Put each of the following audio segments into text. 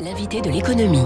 L'invité de l'économie.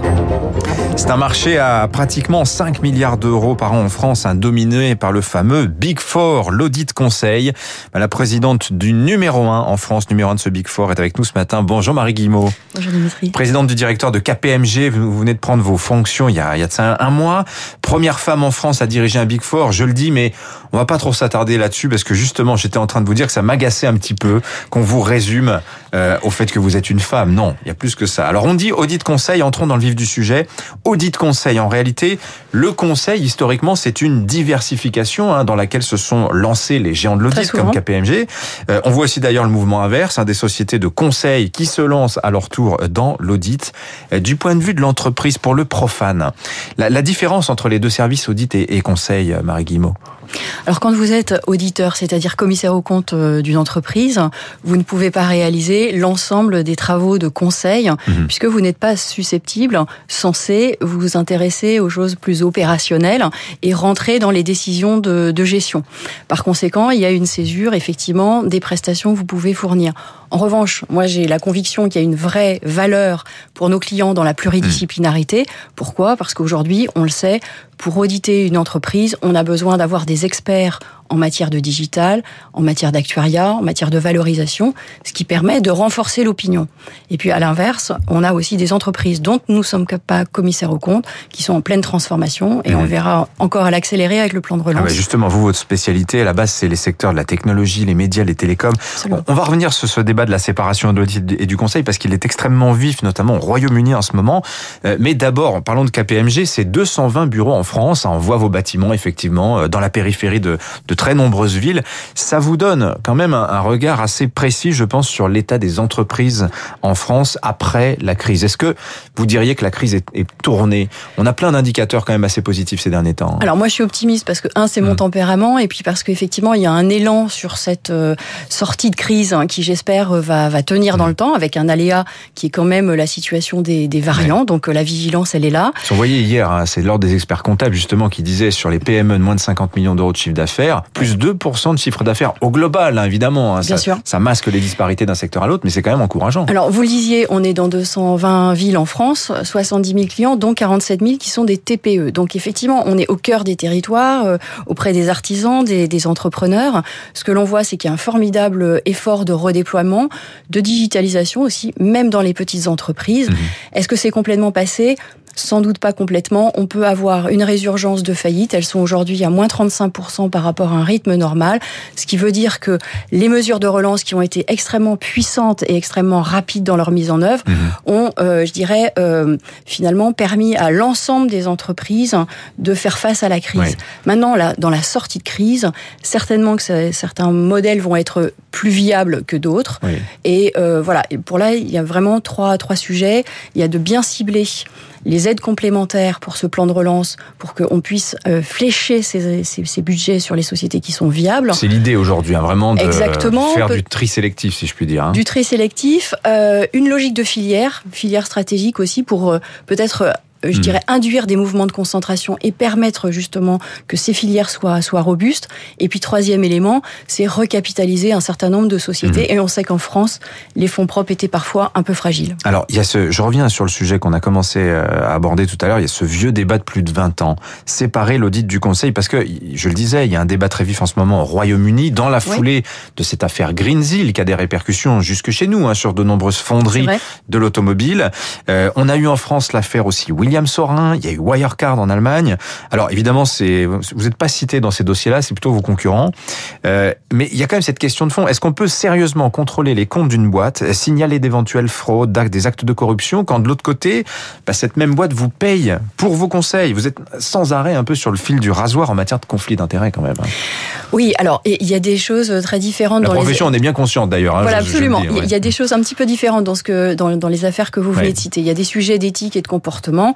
C'est un marché à pratiquement 5 milliards d'euros par an en France, un dominé par le fameux Big Four, l'audit conseil. La présidente du numéro 1 en France, numéro 1 de ce Big Four, est avec nous ce matin. Bonjour Marie Guillemot. Bonjour Dimitri. Présidente du directeur de KPMG, vous venez de prendre vos fonctions il y a, il y a de ça un mois. Première femme en France à diriger un Big Four, je le dis, mais on va pas trop s'attarder là-dessus parce que justement, j'étais en train de vous dire que ça m'agaçait un petit peu qu'on vous résume euh, au fait que vous êtes une femme. Non, il y a plus que ça. Alors on dit audit conseil, entrons dans le vif du sujet. Audit conseil, en réalité, le conseil, historiquement, c'est une diversification hein, dans laquelle se sont lancés les géants de l'audit comme KPMG. Euh, on voit aussi d'ailleurs le mouvement inverse, hein, des sociétés de conseil qui se lancent à leur tour dans l'audit. Euh, du point de vue de l'entreprise, pour le profane, la, la, différence entre les deux services audit et, et conseil, Marie Guillemot? Alors quand vous êtes auditeur, c'est-à-dire commissaire au compte d'une entreprise, vous ne pouvez pas réaliser l'ensemble des travaux de conseil mmh. puisque vous n'êtes pas susceptible, censé vous intéresser aux choses plus opérationnelles et rentrer dans les décisions de, de gestion. Par conséquent, il y a une césure effectivement des prestations que vous pouvez fournir. En revanche, moi j'ai la conviction qu'il y a une vraie valeur pour nos clients dans la pluridisciplinarité. Pourquoi? Parce qu'aujourd'hui, on le sait, pour auditer une entreprise, on a besoin d'avoir des experts en matière de digital, en matière d'actuariat, en matière de valorisation, ce qui permet de renforcer l'opinion. Et puis à l'inverse, on a aussi des entreprises dont nous sommes pas commissaires aux comptes, qui sont en pleine transformation, et on verra encore à l'accélérer avec le plan de relance. Ah bah justement, vous, votre spécialité, à la base, c'est les secteurs de la technologie, les médias, les télécoms. Absolument. On va revenir sur ce débat de la séparation et du conseil, parce qu'il est extrêmement vif, notamment au Royaume-Uni en ce moment. Euh, mais d'abord, parlons de KPMG, c'est 220 bureaux en France, on voit vos bâtiments, effectivement, euh, dans la périphérie de, de très nombreuses villes. Ça vous donne quand même un regard assez précis, je pense, sur l'état des entreprises en France après la crise. Est-ce que vous diriez que la crise est, est tournée? On a plein d'indicateurs quand même assez positifs ces derniers temps. Alors moi, je suis optimiste parce que un, c'est mon mmh. tempérament, et puis parce qu'effectivement, il y a un élan sur cette euh, sortie de crise hein, qui, j'espère, va, va tenir dans le temps, avec un aléa qui est quand même la situation des, des variants. Ouais. Donc la vigilance, elle est là. Vous voyez hier, hein, c'est l'ordre des experts comptables justement qui disait sur les PME de moins de 50 millions d'euros de chiffre d'affaires, plus 2% de chiffre d'affaires au global, hein, évidemment. Hein, Bien ça, sûr. ça masque les disparités d'un secteur à l'autre, mais c'est quand même encourageant. Alors, vous le disiez, on est dans 220 villes en France, 70 000 clients, dont 47 000 qui sont des TPE. Donc, effectivement, on est au cœur des territoires, euh, auprès des artisans, des, des entrepreneurs. Ce que l'on voit, c'est qu'il y a un formidable effort de redéploiement, de digitalisation aussi, même dans les petites entreprises. Mmh. Est-ce que c'est complètement passé sans doute pas complètement. On peut avoir une résurgence de faillite. Elles sont aujourd'hui à moins 35% par rapport à un rythme normal. Ce qui veut dire que les mesures de relance qui ont été extrêmement puissantes et extrêmement rapides dans leur mise en œuvre mmh. ont, euh, je dirais, euh, finalement permis à l'ensemble des entreprises de faire face à la crise. Oui. Maintenant, là, dans la sortie de crise, certainement que certains modèles vont être plus viables que d'autres. Oui. Et euh, voilà. Et pour là, il y a vraiment trois, trois sujets. Il y a de bien cibler les aides complémentaires pour ce plan de relance, pour qu'on puisse euh, flécher ces, ces, ces, budgets sur les sociétés qui sont viables. C'est l'idée aujourd'hui, hein, vraiment de Exactement, faire du tri sélectif, si je puis dire. Hein. Du tri sélectif, euh, une logique de filière, filière stratégique aussi, pour euh, peut-être je mmh. dirais, induire des mouvements de concentration et permettre justement que ces filières soient, soient robustes. Et puis, troisième élément, c'est recapitaliser un certain nombre de sociétés. Mmh. Et on sait qu'en France, les fonds propres étaient parfois un peu fragiles. Alors, il y a ce, je reviens sur le sujet qu'on a commencé euh, à aborder tout à l'heure. Il y a ce vieux débat de plus de 20 ans. Séparer l'audit du conseil, parce que, je le disais, il y a un débat très vif en ce moment au Royaume-Uni, dans la foulée oui. de cette affaire Greensill, qui a des répercussions jusque chez nous, hein, sur de nombreuses fonderies de l'automobile. Euh, on a eu en France l'affaire aussi William Sorin, il y a eu Wirecard en Allemagne. Alors évidemment, c'est vous n'êtes pas cité dans ces dossiers-là, c'est plutôt vos concurrents. Euh, mais il y a quand même cette question de fond. Est-ce qu'on peut sérieusement contrôler les comptes d'une boîte, signaler d'éventuelles fraudes, des actes de corruption, quand de l'autre côté, bah, cette même boîte vous paye pour vos conseils? Vous êtes sans arrêt un peu sur le fil du rasoir en matière de conflit d'intérêts quand même. hein. Oui, alors il y a des choses très différentes. La dans profession, les... on est bien consciente d'ailleurs. Hein, voilà, absolument. Ouais. Il y a des choses un petit peu différentes dans ce que dans, dans les affaires que vous venez Ouais. de citer. Il y a des sujets d'éthique et de comportement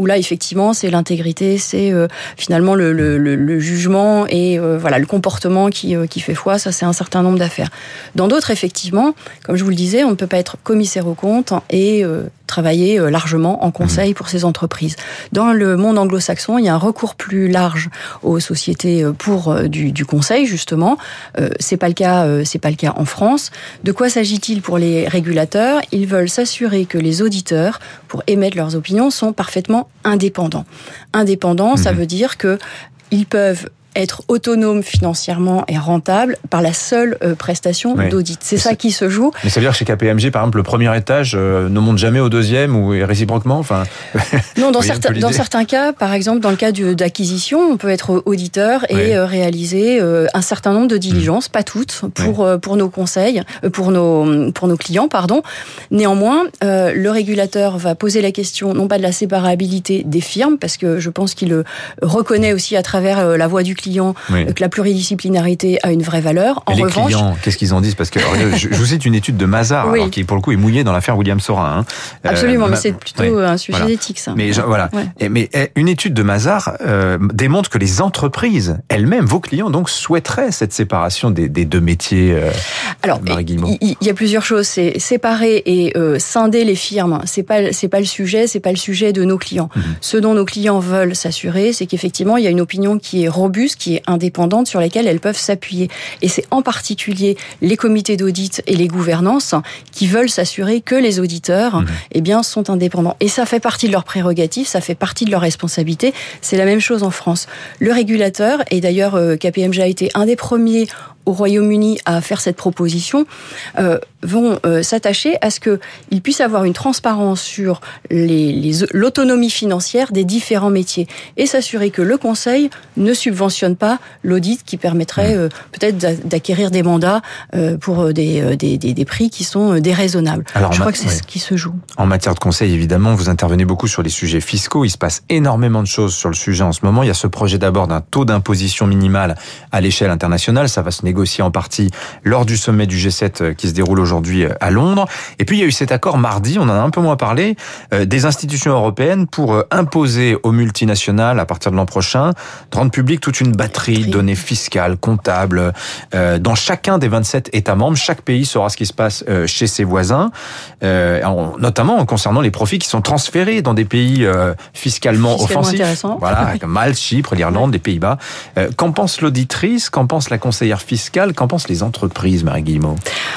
où là effectivement c'est l'intégrité, c'est euh, finalement le, le, le, le, jugement et euh, voilà le comportement qui, euh, qui fait foi. Ça c'est un certain nombre d'affaires. Dans d'autres effectivement, comme je vous le disais, on ne peut pas être commissaire aux comptes et euh, travailler largement en conseil pour ces entreprises. Dans le monde anglo-saxon, il y a un recours plus large aux sociétés pour du, du conseil justement. c'est pas le cas, c'est pas le cas en France. De quoi s'agit-il pour les régulateurs? Ils veulent s'assurer que les auditeurs, pour émettre leurs opinions, sont parfaitement indépendants. Indépendants, ça mhm. veut dire que ils peuvent être autonome financièrement et rentable par la seule euh, prestation d'audit. C'est ça qui se joue. Mais ça veut dire que chez KPMG, par exemple, le premier étage euh, ne monte jamais au deuxième ou réciproquement enfin, Non, dans, certains, dans certains cas, par exemple, dans le cas d'acquisition, on peut être auditeur et euh, réaliser un certain nombre de diligences, mmh. pas toutes, pour, pour nos conseils, pour nos, pour nos clients, pardon. Néanmoins, le régulateur va poser la question, non pas de la séparabilité des firmes, parce que je pense qu'il le reconnaît aussi à travers la voix du clients, que la pluridisciplinarité a une vraie valeur. En les clients, qu'est-ce qu'ils en disent Parce que je, vous cite une étude de Mazar, qui pour le coup est mouillée dans l'affaire William Sorin. Hein. Absolument, mais c'est plutôt un sujet d'éthique, ça. Mais voilà. mais eh, une étude de Mazar euh, démontre que les entreprises elles-mêmes, vos clients, donc souhaiteraient cette séparation des, deux métiers. Euh, Alors, il y, a plusieurs choses. C'est séparer et euh, scinder les firmes. C'est pas c'est pas le sujet. C'est pas le sujet de nos clients. Mhm. Ce dont nos clients veulent s'assurer, c'est qu'effectivement il y a une opinion qui est robuste qui est indépendante, sur lesquelles elles peuvent s'appuyer. Et c'est en particulier les comités d'audit et les gouvernances qui veulent s'assurer que les auditeurs, mhm. eh bien, sont indépendants. Et ça fait partie de leurs prérogatives, ça fait partie de leurs responsabilités. C'est la même chose en France. Le régulateur, et d'ailleurs euh, KPMG a été un des premiers au Royaume-Uni à faire cette proposition euh, vont euh, s'attacher à ce qu'ils puissent avoir une transparence sur l'autonomie les, financière des différents métiers et s'assurer que le Conseil ne subventionne pas l'audit qui permettrait euh, peut-être d'acquérir des mandats pour des, des, des, prix qui sont déraisonnables. Alors, Je crois que c'est ce qui se joue. En matière de conseil, évidemment, vous intervenez beaucoup sur les sujets fiscaux. Il se passe énormément de choses sur le sujet en ce moment. Il y a ce projet d'abord d'un taux d'imposition minimal à l'échelle internationale. Ça va se négocié en partie lors du sommet du G7 euh, qui se déroule aujourd'hui euh, à Londres. Et puis il y a eu cet accord mardi, on en a un peu moins parlé, euh, des institutions européennes pour imposer aux multinationales à partir de l'an prochain de rendre public toute une batterie de données fiscales, comptables dans chacun des 27 États membres. Chaque pays saura ce qui se passe chez ses voisins, notamment concernant les profits qui sont transférés dans des pays fiscalement, offensifs. Voilà, comme Malte, Chypre, l'Irlande, les Pays-Bas. Qu'en pense l'auditrice? Qu'en pense la conseillère fiscale Qu'en pensent les entreprises, Marie Guillemot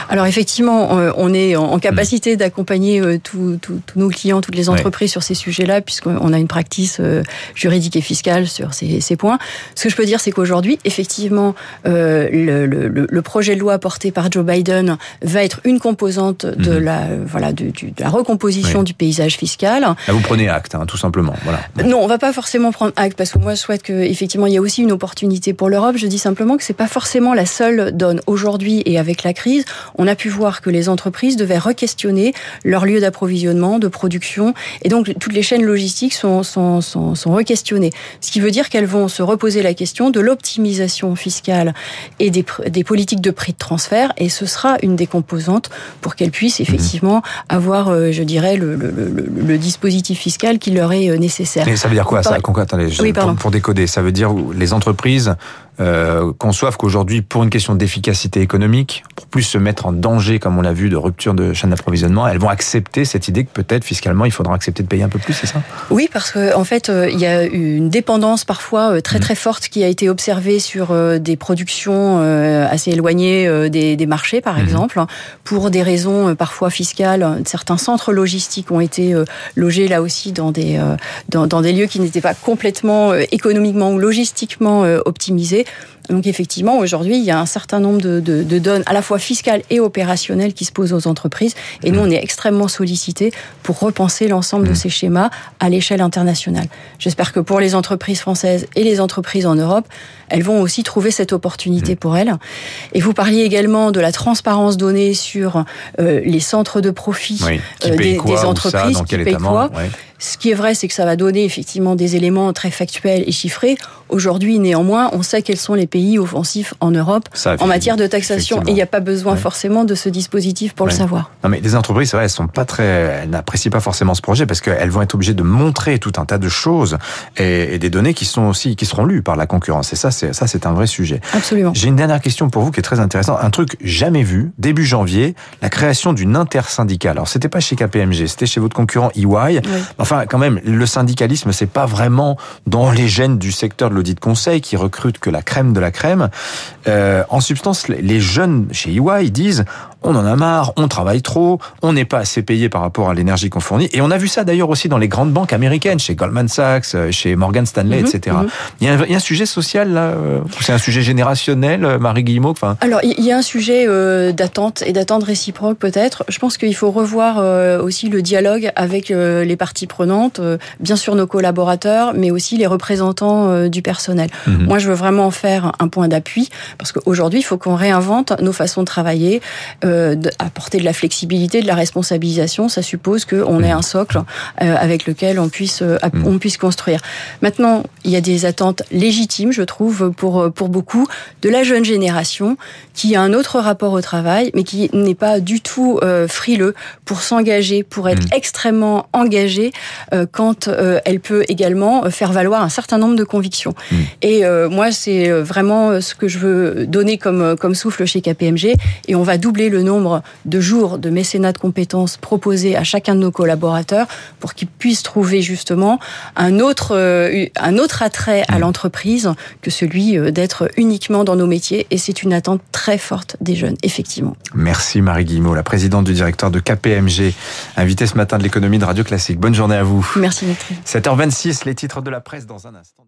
Alors effectivement, euh, on est en capacité hmm. d'accompagner euh, tous nos clients, toutes les entreprises sur ces sujets-là, puisqu'on a une practice euh, juridique et fiscale sur ces, points. Ce que je peux dire, c'est qu'aujourd'hui, effectivement, le, projet de loi porté par Joe Biden va être une composante de hmm. la voilà de, la recomposition du paysage fiscal. Là, vous prenez acte, hein, tout simplement. Voilà. Non, on va pas forcément prendre acte parce que moi, je souhaite que effectivement, il y a aussi une opportunité pour l'Europe. Je dis simplement que c'est pas forcément la seule donne aujourd'hui et avec la crise, on a pu voir que les entreprises devaient re-questionner leur lieu d'approvisionnement, de production, et donc toutes les chaînes logistiques sont, sont, sont, sont re-questionnées. Ce qui veut dire qu'elles vont se reposer la question de l'optimisation fiscale et des, des politiques de prix de transfert, et ce sera une des composantes pour qu'elles puissent mhm. effectivement avoir, euh, je dirais, le, le, le, le, dispositif fiscal qui leur est euh, nécessaire. Et ça veut dire quoi ça? Attendez, pour, pour décoder, ça veut dire les entreprises euh, conçoivent qu'aujourd'hui, pour une question d'efficacité économique, pour plus se mettre en danger, comme on l'a vu, de rupture de chaîne d'approvisionnement, elles vont accepter cette idée que peut-être fiscalement, il faudra accepter de payer un peu plus, c'est ça? Oui, parce qu'en en fait, euh, il y a une dépendance parfois euh, très mmh. très forte qui a été observée sur euh, des productions assez éloignées des, des marchés, par mmh. exemple, pour des raisons parfois fiscales. Certains centres logistiques ont été logés là aussi dans des dans, dans des lieux qui n'étaient pas complètement économiquement ou logistiquement optimisés yeah donc effectivement, aujourd'hui, il y a un certain nombre de, de, données, à la fois fiscales et opérationnelles, qui se posent aux entreprises. Et nous, on est extrêmement sollicités pour repenser l'ensemble de mmh. ces schémas à l'échelle internationale. J'espère que pour les entreprises françaises et les entreprises en Europe, elles vont aussi trouver cette opportunité mmh. pour elles. Et vous parliez également de la transparence donnée sur euh, les centres de profit euh, des, entreprises qui payent quoi Ce qui est vrai, c'est que ça va donner effectivement des éléments très factuels et chiffrés. Aujourd'hui, néanmoins, on sait quels sont les pays offensifs en Europe en matière de taxation et il n'y a pas besoin forcément de ce dispositif pour le savoir. Non, mais les entreprises, c'est vrai, elles sont pas très, elles n'apprécient pas forcément ce projet parce qu'elles vont être obligées de montrer tout un tas de choses et, des données qui sont aussi qui seront lues par la concurrence. Et ça, c'est ça, c'est un vrai sujet. Absolument. J'ai une dernière question pour vous qui est très intéressante. Un truc jamais vu début janvier, la création d'une intersyndicale. Alors c'était pas chez KPMG, c'était chez votre concurrent EY. Enfin, quand même, le syndicalisme, c'est pas vraiment dans les gènes du secteur de l'audit conseil qui recrute que la crème de la crème. Euh, en substance, les jeunes chez EY disent on en a marre, on travaille trop, on n'est pas assez payé par rapport à l'énergie qu'on fournit. Et on a vu ça d'ailleurs aussi dans les grandes banques américaines, chez Goldman Sachs, euh, chez Morgan Stanley, mhm, etc. Mhm. il, y a un, il, y a un, sujet social là, euh, c'est un sujet générationnel, Marie Guillemot. Enfin? Alors il y a un sujet d'attente et d'attente réciproque peut-être. Je pense qu'il faut revoir aussi le dialogue avec les parties prenantes, bien sûr nos collaborateurs, mais aussi les représentants du personnel. Mhm. Moi, je veux vraiment en faire un point d'appui parce qu'aujourd'hui, il faut qu'on réinvente nos façons de travailler euh, apporter de la flexibilité, de la responsabilisation, ça suppose qu'on ait mmh. un socle euh, avec lequel on puisse euh, mmh. on puisse construire. Maintenant, il y a des attentes légitimes, je trouve, pour pour beaucoup de la jeune génération qui a un autre rapport au travail, mais qui n'est pas du tout frileux pour s'engager, pour être mmh. extrêmement engagé quand elle peut également faire valoir un certain nombre de convictions. Et moi, c'est vraiment ce que je veux donner comme comme souffle chez KPMG, et on va doubler le nombre de jours de mécénat de compétences proposés à chacun de nos collaborateurs pour qu'ils puissent trouver justement un autre, euh, un autre attrait à mmh. l'entreprise que celui euh, d'être uniquement dans nos métiers. Et c'est une attente très forte des jeunes, effectivement. Merci Marie Guillemot, la présidente du directeur de KPMG, invitée ce matin de l'économie de Radio Classique. Bonne journée à vous. Merci, 7h26, les titres de la presse dans un instant.